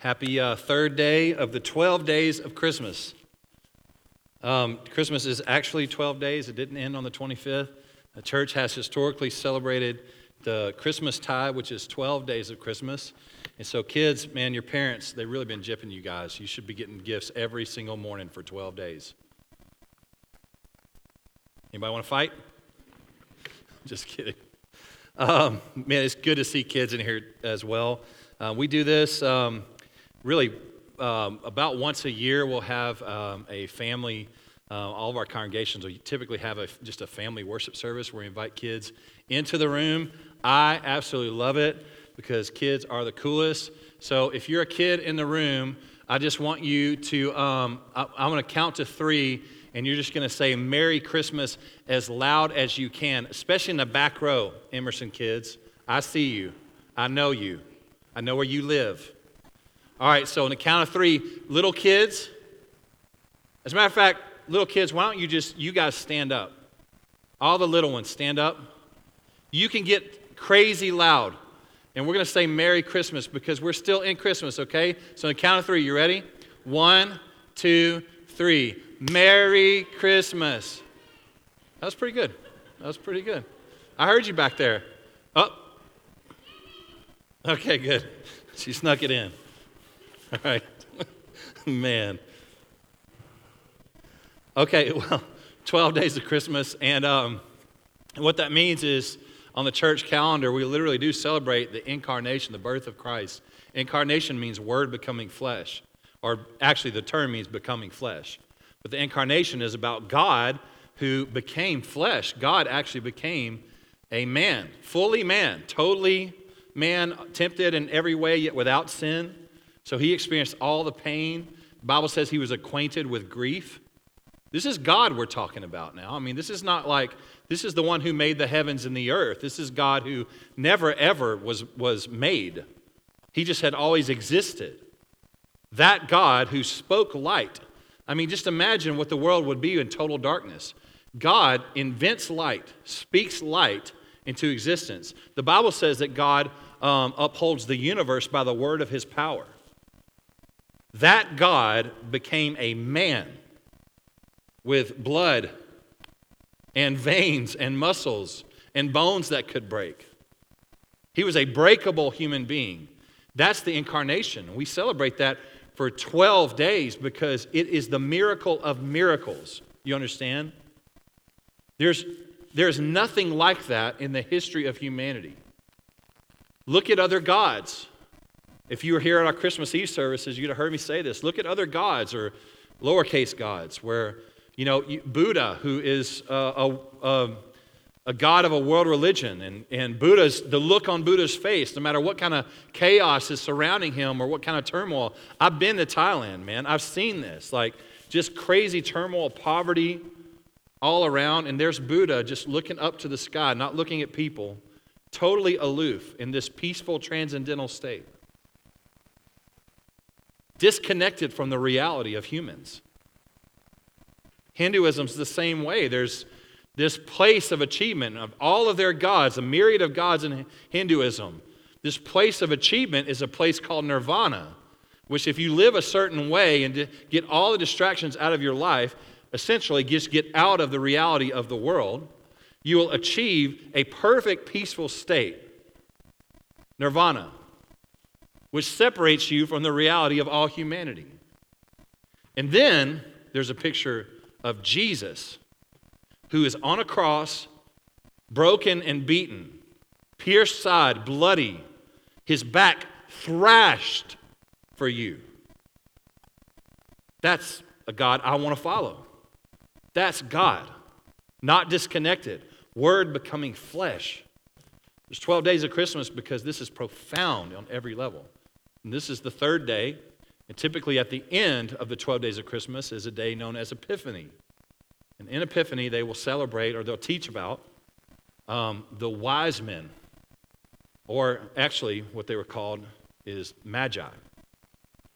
Happy uh, third day of the 12 days of Christmas. Um, Christmas is actually 12 days, it didn't end on the 25th. The church has historically celebrated the Christmas tide, which is 12 days of Christmas. And so, kids, man, your parents, they've really been jipping you guys. You should be getting gifts every single morning for 12 days. Anybody want to fight? Just kidding. Um, man, it's good to see kids in here as well. Uh, we do this um, really um, about once a year. We'll have um, a family. Uh, all of our congregations will typically have a, just a family worship service where we invite kids into the room. I absolutely love it because kids are the coolest. So if you're a kid in the room, I just want you to, um, I, I'm going to count to three, and you're just going to say Merry Christmas as loud as you can, especially in the back row, Emerson kids. I see you. I know you. I know where you live. All right, so in the count of three, little kids, as a matter of fact, little kids, why don't you just, you guys stand up? All the little ones, stand up. You can get crazy loud. And we're going to say Merry Christmas because we're still in Christmas, okay? So, on the count of three, you ready? One, two, three. Merry Christmas. That was pretty good. That was pretty good. I heard you back there. Oh. Okay, good. She snuck it in. All right. Man. Okay, well, 12 days of Christmas. And um, what that means is on the church calendar, we literally do celebrate the incarnation, the birth of Christ. Incarnation means word becoming flesh, or actually, the term means becoming flesh. But the incarnation is about God who became flesh. God actually became a man, fully man, totally man, tempted in every way, yet without sin. So he experienced all the pain. The Bible says he was acquainted with grief. This is God we're talking about now. I mean, this is not like this is the one who made the heavens and the earth. This is God who never ever was, was made. He just had always existed. That God who spoke light. I mean, just imagine what the world would be in total darkness. God invents light, speaks light into existence. The Bible says that God um, upholds the universe by the word of his power. That God became a man with blood and veins and muscles and bones that could break. He was a breakable human being. That's the incarnation. We celebrate that for 12 days because it is the miracle of miracles. You understand? There's, there's nothing like that in the history of humanity. Look at other gods. If you were here at our Christmas Eve services, you'd have heard me say this. Look at other gods or lowercase gods where you know, Buddha, who is a, a, a, god of a world religion, and, and Buddha's, the look on Buddha's face, no matter what kind of chaos is surrounding him or what kind of turmoil. I've been to Thailand, man. I've seen this. Like, just crazy turmoil, poverty all around, and there's Buddha just looking up to the sky, not looking at people, totally aloof in this peaceful transcendental state, disconnected from the reality of humans. Hinduism's the same way. There's this place of achievement of all of their gods, a myriad of gods in Hinduism. This place of achievement is a place called nirvana, which, if you live a certain way and get all the distractions out of your life, essentially just get out of the reality of the world, you will achieve a perfect, peaceful state. Nirvana, which separates you from the reality of all humanity. And then there's a picture of Jesus, who is on a cross, broken and beaten, pierced side, bloody, his back thrashed for you. That's a God I want to follow. That's God, not disconnected. Word becoming flesh. There's 12 days of Christmas because this is profound on every level. And this is the third day and typically at the end of the 12 days of Christmas is a day known as Epiphany. And in Epiphany, they will celebrate or they'll teach about um, the wise men, or actually, what they were called is magi.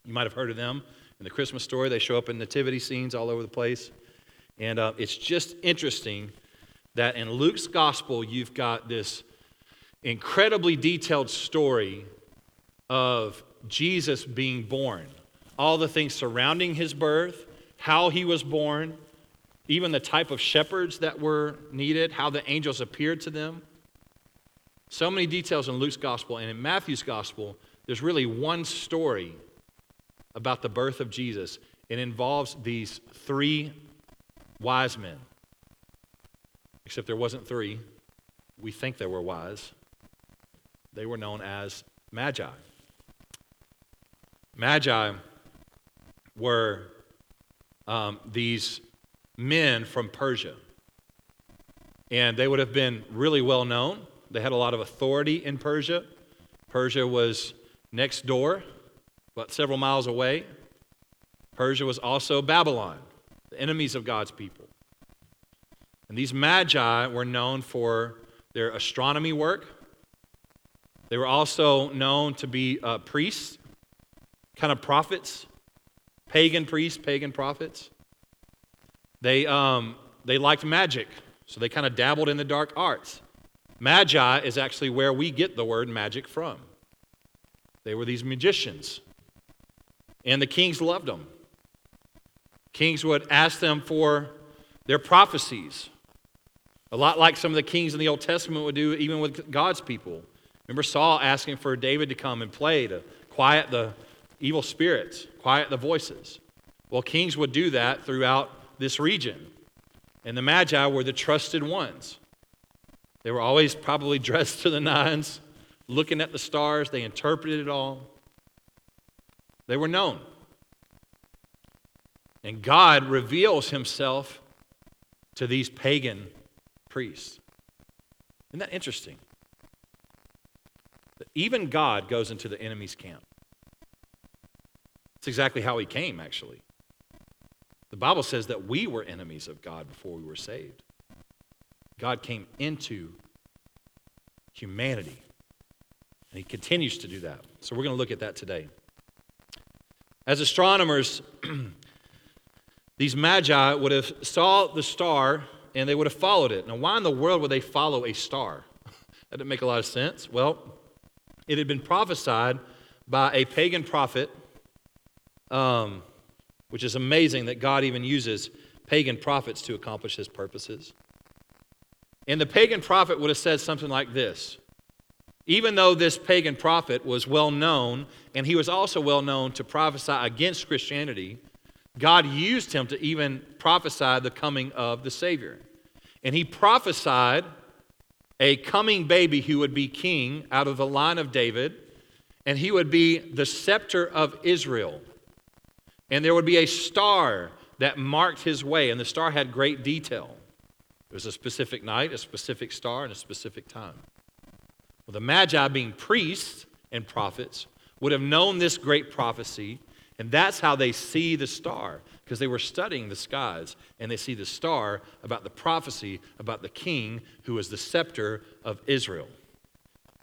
You might have heard of them in the Christmas story. They show up in nativity scenes all over the place. And uh, it's just interesting that in Luke's gospel, you've got this incredibly detailed story of Jesus being born, all the things surrounding his birth, how he was born, even the type of shepherds that were needed, how the angels appeared to them. So many details in Luke's gospel. And in Matthew's gospel, there's really one story about the birth of Jesus. It involves these three wise men. Except there wasn't three. We think they were wise. They were known as magi. Magi were um, these men from Persia. And they would have been really well known. They had a lot of authority in Persia. Persia was next door, but several miles away. Persia was also Babylon, the enemies of God's people. And these magi were known for their astronomy work. They were also known to be uh, priests, kind of prophets, pagan priests, pagan prophets. They, um, they liked magic, so they kind of dabbled in the dark arts. Magi is actually where we get the word magic from. They were these magicians, and the kings loved them. Kings would ask them for their prophecies, a lot like some of the kings in the Old Testament would do, even with God's people. Remember Saul asking for David to come and play to quiet the evil spirits, quiet the voices. Well, kings would do that throughout this region. And the Magi were the trusted ones. They were always probably dressed to the nines, looking at the stars. They interpreted it all. They were known. And God reveals himself to these pagan priests. Isn't that interesting? That even God goes into the enemy's camp. That's exactly how he came, actually. The Bible says that we were enemies of God before we were saved. God came into humanity, and he continues to do that. So we're going to look at that today. As astronomers, these magi would have saw the star and they would have followed it. Now, why in the world would they follow a star? that didn't make a lot of sense. Well, it had been prophesied by a pagan prophet um, which is amazing that God even uses pagan prophets to accomplish his purposes. And the pagan prophet would have said something like this Even though this pagan prophet was well known, and he was also well known to prophesy against Christianity, God used him to even prophesy the coming of the Savior. And he prophesied a coming baby who would be king out of the line of David, and he would be the scepter of Israel. And there would be a star that marked his way, and the star had great detail. It was a specific night, a specific star, and a specific time. Well, the Magi, being priests and prophets, would have known this great prophecy, and that's how they see the star, because they were studying the skies, and they see the star about the prophecy about the king who is the scepter of Israel.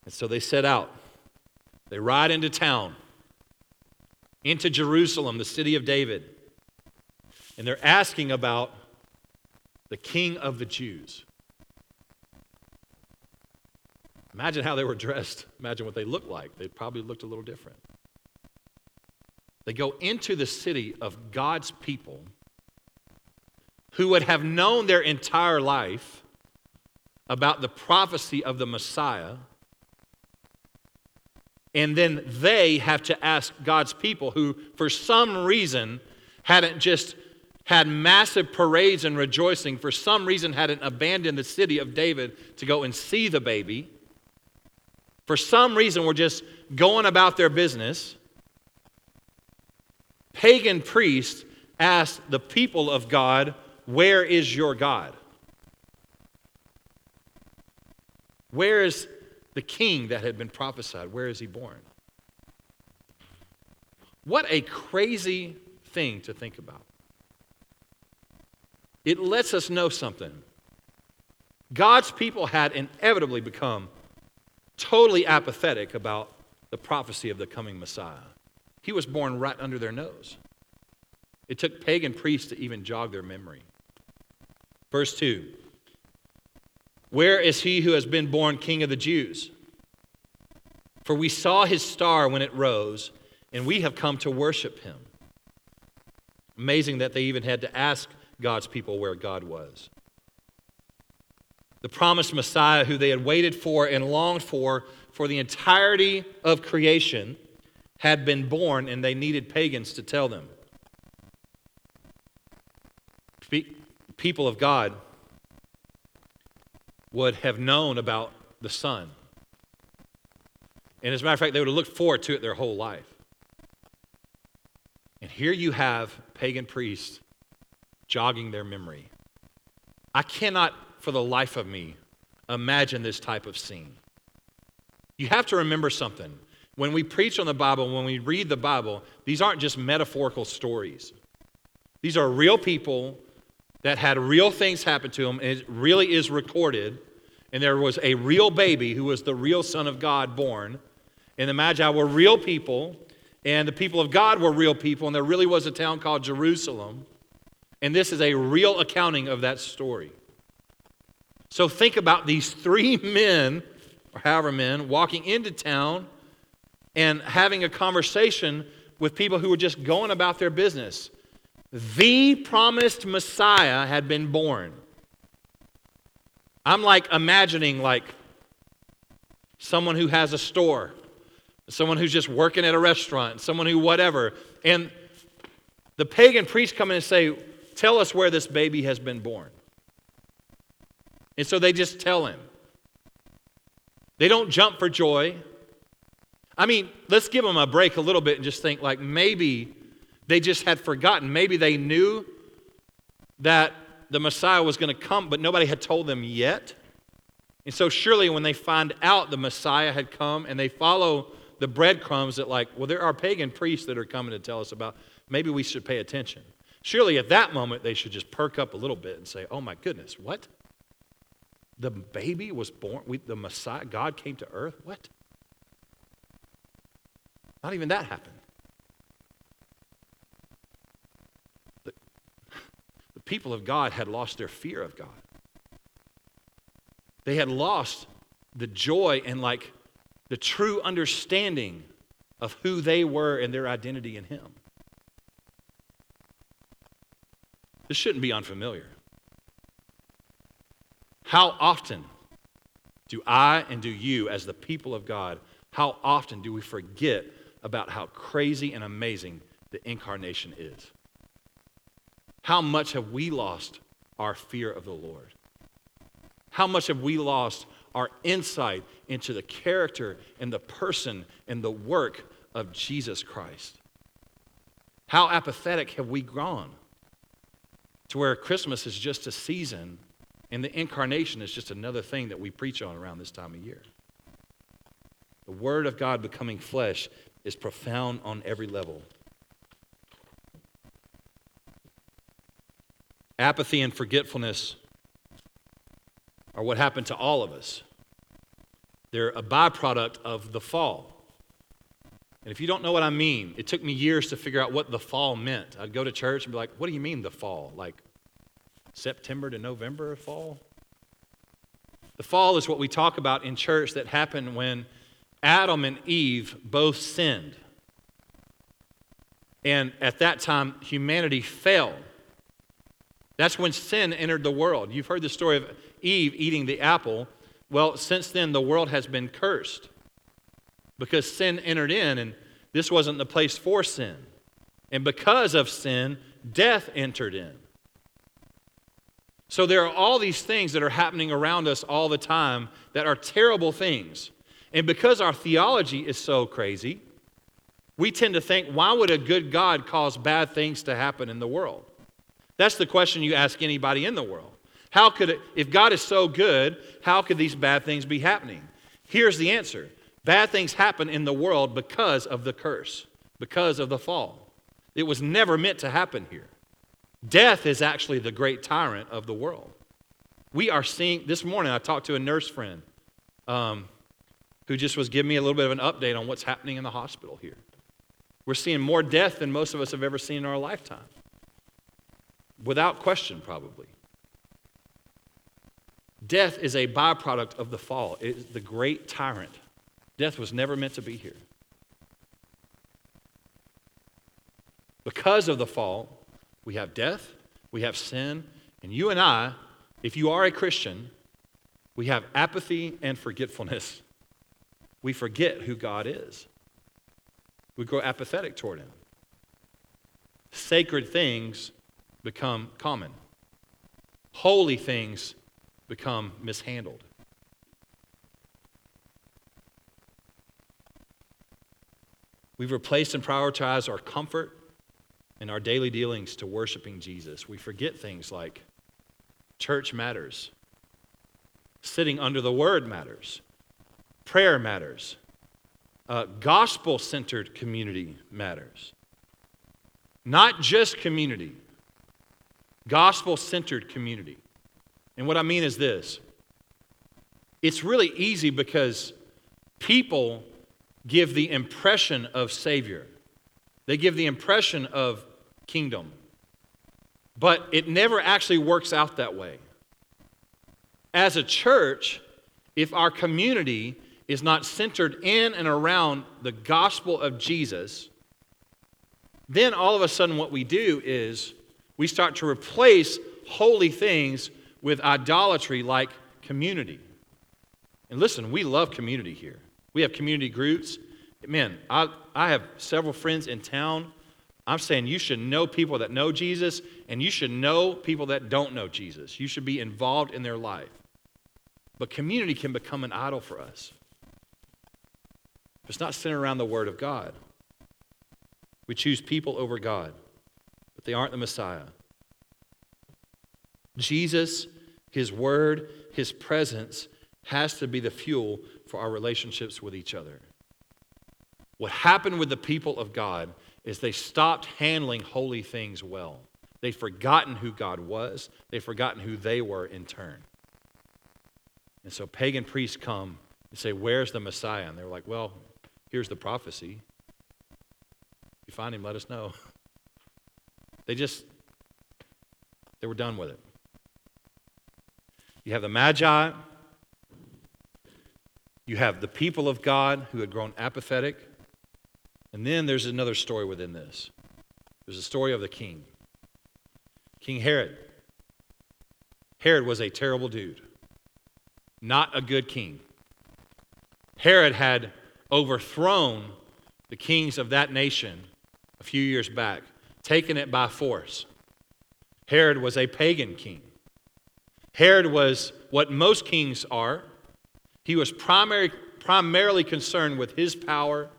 And so they set out. They ride into town into Jerusalem, the city of David. And they're asking about the king of the Jews. Imagine how they were dressed. Imagine what they looked like. They probably looked a little different. They go into the city of God's people who would have known their entire life about the prophecy of the Messiah and then they have to ask God's people who, for some reason, hadn't just had massive parades and rejoicing, for some reason, hadn't abandoned the city of David to go and see the baby. For some reason, were just going about their business. Pagan priests asked the people of God, Where is your God? Where is the king that had been prophesied. Where is he born? What a crazy thing to think about. It lets us know something. God's people had inevitably become totally apathetic about the prophecy of the coming Messiah. He was born right under their nose. It took pagan priests to even jog their memory. Verse 2 where is he who has been born king of the Jews? For we saw his star when it rose and we have come to worship him. Amazing that they even had to ask God's people where God was. The promised Messiah, who they had waited for and longed for for the entirety of creation, had been born, and they needed pagans to tell them. People of God would have known about the Son. And as a matter of fact, they would have looked forward to it their whole life. And here you have pagan priests jogging their memory. I cannot, for the life of me, imagine this type of scene. You have to remember something. When we preach on the Bible, when we read the Bible, these aren't just metaphorical stories. These are real people that had real things happen to him, and it really is recorded. And there was a real baby who was the real Son of God born. And the Magi were real people, and the people of God were real people, and there really was a town called Jerusalem. And this is a real accounting of that story. So think about these three men, or however men, walking into town and having a conversation with people who were just going about their business. The promised Messiah had been born. I'm like imagining like someone who has a store, someone who's just working at a restaurant, someone who whatever. And the pagan priests come in and say, Tell us where this baby has been born. And so they just tell him. They don't jump for joy. I mean, let's give them a break a little bit and just think like maybe they just had forgotten. Maybe they knew that the Messiah was going to come, but nobody had told them yet. And so, surely, when they find out the Messiah had come and they follow the breadcrumbs that, like, well, there are pagan priests that are coming to tell us about, maybe we should pay attention. Surely, at that moment, they should just perk up a little bit and say, oh my goodness, what? The baby was born, we, the Messiah, God came to earth? What? Not even that happened. The, the people of God had lost their fear of God. They had lost the joy and like the true understanding of who they were and their identity in Him. This shouldn't be unfamiliar. How often do I and do you, as the people of God, how often do we forget about how crazy and amazing the incarnation is? How much have we lost our fear of the Lord? How much have we lost our insight into the character and the person and the work of Jesus Christ? How apathetic have we gone to where Christmas is just a season and the incarnation is just another thing that we preach on around this time of year? The Word of God becoming flesh is profound on every level. Apathy and forgetfulness are what happened to all of us. They're a byproduct of the fall. And if you don't know what I mean, it took me years to figure out what the fall meant. I'd go to church and be like, what do you mean the fall? Like September to November fall? The fall is what we talk about in church that happened when Adam and Eve both sinned. And at that time, humanity fell. That's when sin entered the world. You've heard the story of Eve eating the apple. Well, since then, the world has been cursed because sin entered in, and this wasn't the place for sin. And because of sin, death entered in. So there are all these things that are happening around us all the time that are terrible things. And because our theology is so crazy, we tend to think, why would a good God cause bad things to happen in the world? That's the question you ask anybody in the world. How could it, if God is so good, how could these bad things be happening? Here's the answer bad things happen in the world because of the curse, because of the fall. It was never meant to happen here. Death is actually the great tyrant of the world. We are seeing, this morning I talked to a nurse friend. Um, who just was giving me a little bit of an update on what's happening in the hospital here. We're seeing more death than most of us have ever seen in our lifetime. Without question, probably. Death is a byproduct of the fall, it is the great tyrant. Death was never meant to be here. Because of the fall, we have death, we have sin, and you and I, if you are a Christian, we have apathy and forgetfulness. We forget who God is. We grow apathetic toward Him. Sacred things become common, holy things become mishandled. We've replaced and prioritized our comfort and our daily dealings to worshiping Jesus. We forget things like church matters, sitting under the word matters, prayer matters, uh, gospel centered community matters. Not just community, gospel centered community. And what I mean is this it's really easy because people give the impression of Savior, they give the impression of kingdom. But it never actually works out that way. As a church, if our community is not centered in and around the gospel of Jesus, then all of a sudden what we do is we start to replace holy things with idolatry like community. And listen, we love community here. We have community groups. Man, I, I have several friends in town. I'm saying you should know people that know Jesus, and you should know people that don't know Jesus. You should be involved in their life. But community can become an idol for us. It's not centered around the Word of God. We choose people over God, but they aren't the Messiah. Jesus, His Word, His presence has to be the fuel for our relationships with each other. What happened with the people of God is they stopped handling holy things well. They'd forgotten who God was, they'd forgotten who they were in turn. And so pagan priests come and say, Where's the Messiah? And they're like, Well, here's the prophecy. If you find him, let us know. They just, they were done with it. You have the Magi, you have the people of God who had grown apathetic. And then there's another story within this. There's a story of the king. King Herod. Herod was a terrible dude, not a good king. Herod had overthrown the kings of that nation a few years back, taken it by force. Herod was a pagan king. Herod was what most kings are. He was primary, primarily concerned with his power,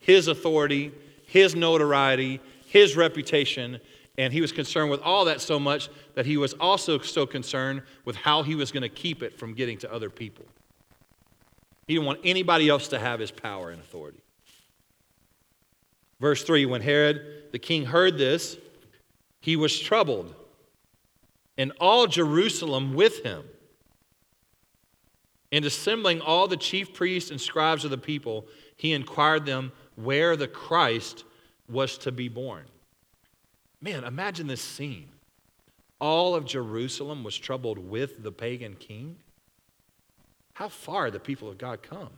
his authority, his notoriety, his reputation, and he was concerned with all that so much that he was also so concerned with how he was going to keep it from getting to other people. He didn't want anybody else to have his power and authority. Verse 3 When Herod the king heard this, he was troubled, and all Jerusalem with him. And assembling all the chief priests and scribes of the people, he inquired them where the Christ was to be born. Man, imagine this scene. All of Jerusalem was troubled with the pagan king. How far the people of God come?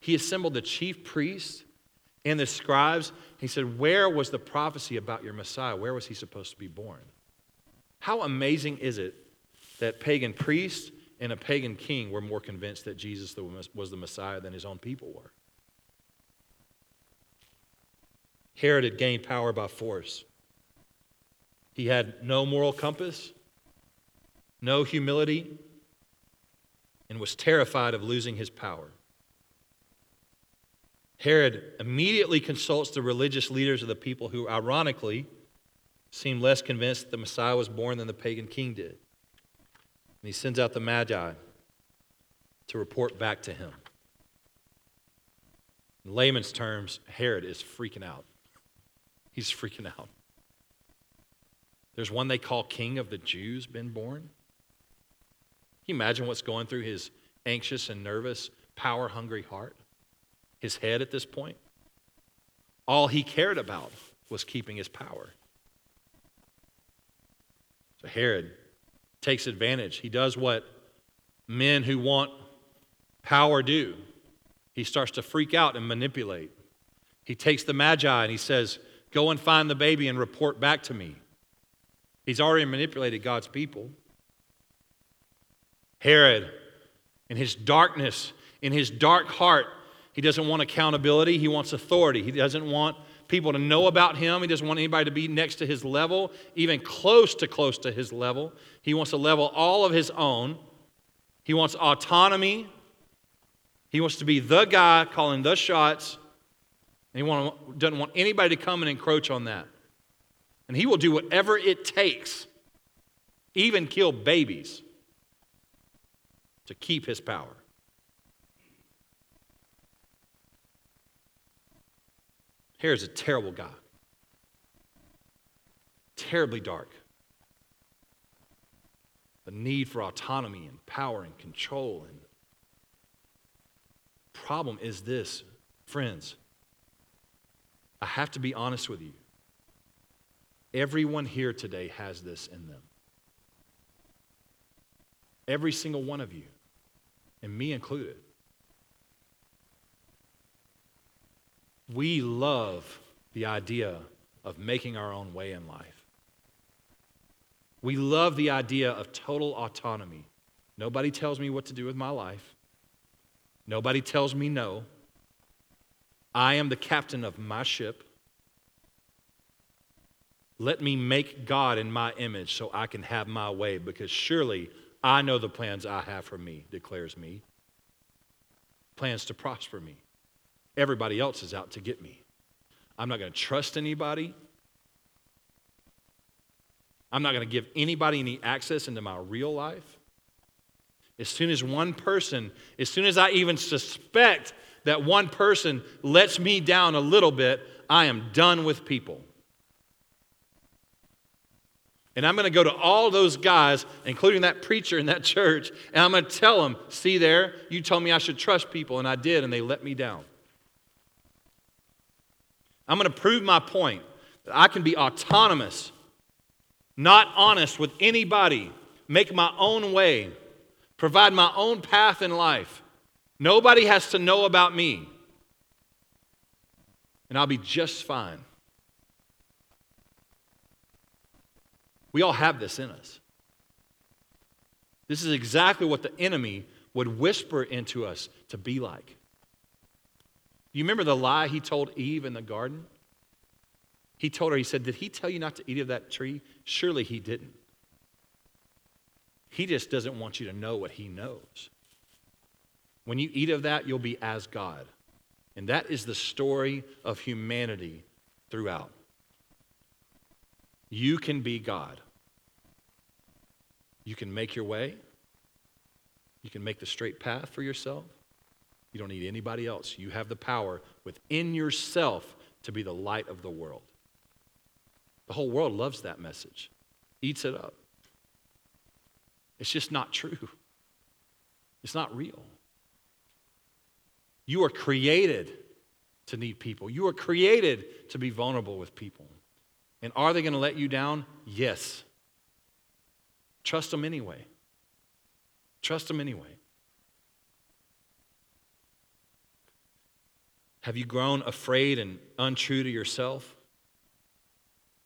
He assembled the chief priests and the scribes. He said, Where was the prophecy about your Messiah? Where was he supposed to be born? How amazing is it that pagan priests and a pagan king were more convinced that Jesus was the Messiah than his own people were? Herod had gained power by force. He had no moral compass, no humility, and was terrified of losing his power. Herod immediately consults the religious leaders of the people who, ironically, seemed less convinced that the Messiah was born than the pagan king did. And he sends out the Magi to report back to him. In layman's terms, Herod is freaking out. He's freaking out. There's one they call King of the Jews been born. Can you imagine what's going through his anxious and nervous, power hungry heart? His head at this point? All he cared about was keeping his power. So Herod takes advantage. He does what men who want power do. He starts to freak out and manipulate. He takes the Magi and he says, Go and find the baby and report back to me. He's already manipulated God's people. Herod, in his darkness, in his dark heart, he doesn't want accountability, he wants authority. He doesn't want people to know about him. He doesn't want anybody to be next to his level, even close to close to his level. He wants a level all of his own. He wants autonomy. He wants to be the guy calling the shots. And he want, doesn't want anybody to come and encroach on that. And he will do whatever it takes, even kill babies, to keep his power. Here's a terrible guy, terribly dark. The need for autonomy and power and control. And problem is this, friends. I have to be honest with you. Everyone here today has this in them. Every single one of you, and me included. We love the idea of making our own way in life. We love the idea of total autonomy. Nobody tells me what to do with my life. Nobody tells me no. I am the captain of my ship. Let me make God in my image so I can have my way because surely I know the plans I have for me, declares me. Plans to prosper me. Everybody else is out to get me. I'm not going to trust anybody. I'm not going to give anybody any access into my real life. As soon as one person, as soon as I even suspect that one person lets me down a little bit, I am done with people. And I'm going to go to all those guys, including that preacher in that church, and I'm going to tell them, see there, you told me I should trust people, and I did, and they let me down. I'm going to prove my point that I can be autonomous, not honest with anybody, make my own way, provide my own path in life. Nobody has to know about me, and I'll be just fine. We all have this in us. This is exactly what the enemy would whisper into us to be like. You remember the lie he told Eve in the garden? He told her, he said, Did he tell you not to eat of that tree? Surely he didn't. He just doesn't want you to know what he knows. When you eat of that, you'll be as God. And that is the story of humanity throughout. You can be God. You can make your way. You can make the straight path for yourself. You don't need anybody else. You have the power within yourself to be the light of the world. The whole world loves that message, eats it up. It's just not true, it's not real. You are created to need people, you are created to be vulnerable with people. And are they going to let you down? Yes. Trust them anyway. Trust them anyway. Have you grown afraid and untrue to yourself?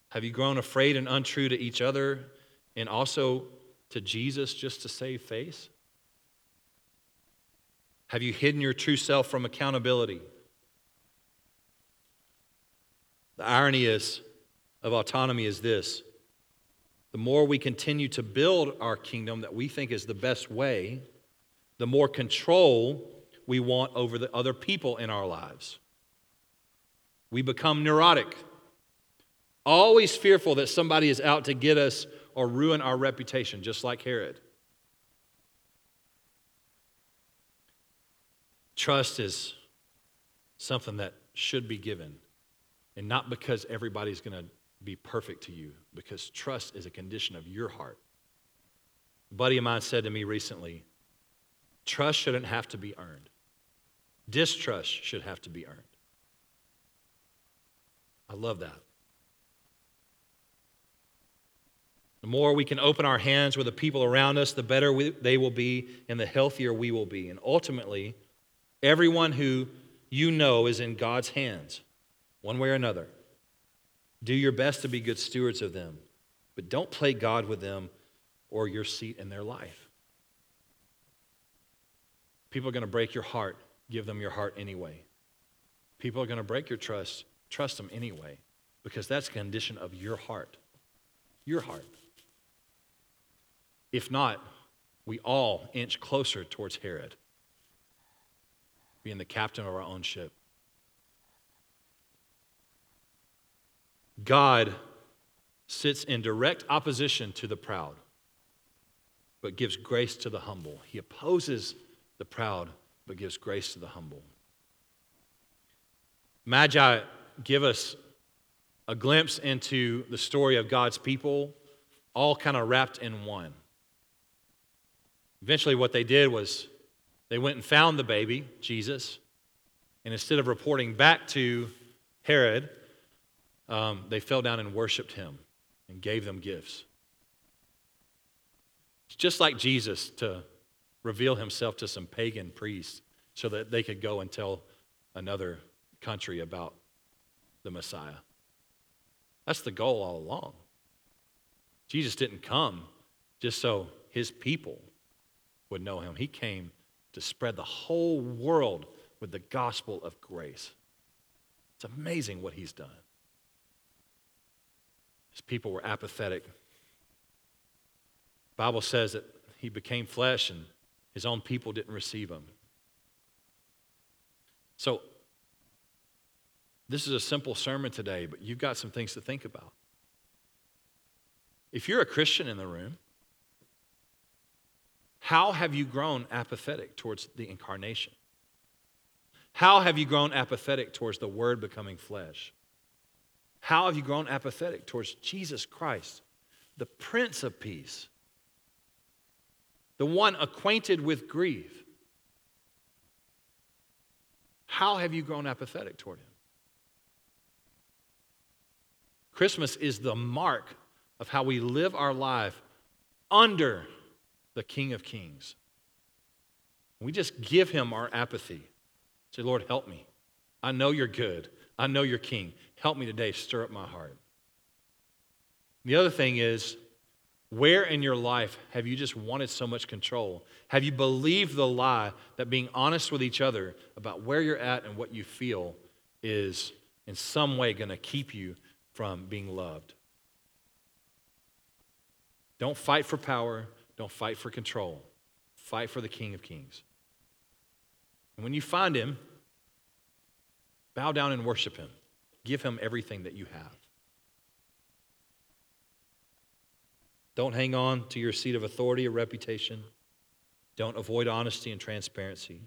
Have you grown afraid and untrue to each other and also to Jesus just to save face? Have you hidden your true self from accountability? The irony is of autonomy is this. The more we continue to build our kingdom that we think is the best way, the more control we want over the other people in our lives. We become neurotic, always fearful that somebody is out to get us or ruin our reputation, just like Herod. Trust is something that should be given, and not because everybody's going to be perfect to you, because trust is a condition of your heart. A buddy of mine said to me recently, trust shouldn't have to be earned. Distrust should have to be earned. I love that. The more we can open our hands with the people around us, the better we, they will be and the healthier we will be. And ultimately, everyone who you know is in God's hands, one way or another. Do your best to be good stewards of them, but don't play God with them or your seat in their life. People are going to break your heart. Give them your heart anyway. People are going to break your trust. Trust them anyway, because that's a condition of your heart. Your heart. If not, we all inch closer towards Herod, being the captain of our own ship. God sits in direct opposition to the proud, but gives grace to the humble. He opposes the proud, but gives grace to the humble. Magi give us a glimpse into the story of God's people, all kind of wrapped in one. Eventually, what they did was they went and found the baby, Jesus, and instead of reporting back to Herod, um, they fell down and worshiped him and gave them gifts. It's just like Jesus to reveal himself to some pagan priests so that they could go and tell another country about the Messiah. That's the goal all along. Jesus didn't come just so his people would know him, he came to spread the whole world with the gospel of grace. It's amazing what he's done. His people were apathetic. Bible says that he became flesh and his own people didn't receive him. So this is a simple sermon today, but you've got some things to think about. If you're a Christian in the room, how have you grown apathetic towards the incarnation? How have you grown apathetic towards the Word becoming flesh? How have you grown apathetic towards Jesus Christ, the Prince of Peace, the one acquainted with grief? How have you grown apathetic toward him? Christmas is the mark of how we live our life under the King of Kings. We just give him our apathy. Say, Lord, help me. I know you're good. I know you're king. Help me today, stir up my heart. The other thing is, where in your life have you just wanted so much control? Have you believed the lie that being honest with each other about where you're at and what you feel is in some way going to keep you from being loved? Don't fight for power, don't fight for control. Fight for the King of Kings. And when you find him, Bow down and worship him. Give him everything that you have. Don't hang on to your seat of authority or reputation. Don't avoid honesty and transparency.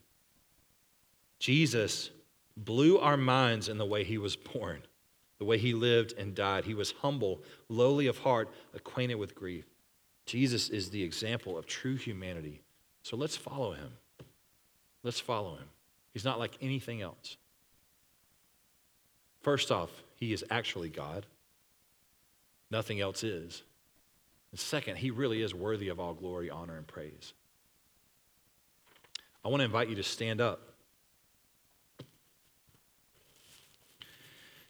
Jesus blew our minds in the way he was born, the way he lived and died. He was humble, lowly of heart, acquainted with grief. Jesus is the example of true humanity. So let's follow him. Let's follow him. He's not like anything else. First off, he is actually God. Nothing else is. And second, he really is worthy of all glory, honor, and praise. I want to invite you to stand up.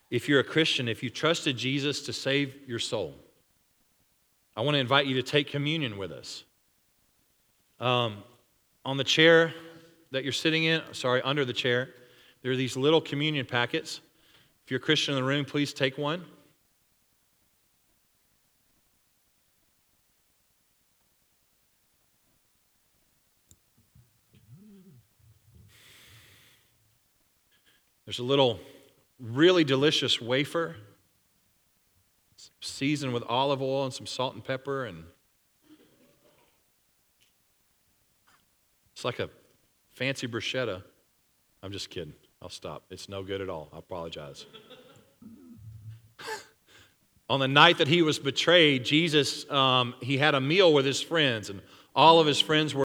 If you're a Christian, if you trusted Jesus to save your soul, I want to invite you to take communion with us. Um, on the chair that you're sitting in, sorry, under the chair, there are these little communion packets. If you're a Christian in the room, please take one. There's a little really delicious wafer seasoned with olive oil and some salt and pepper and it's like a fancy bruschetta. I'm just kidding. I'll stop. It's no good at all. I apologize. On the night that he was betrayed, Jesus, um, he had a meal with his friends, and all of his friends were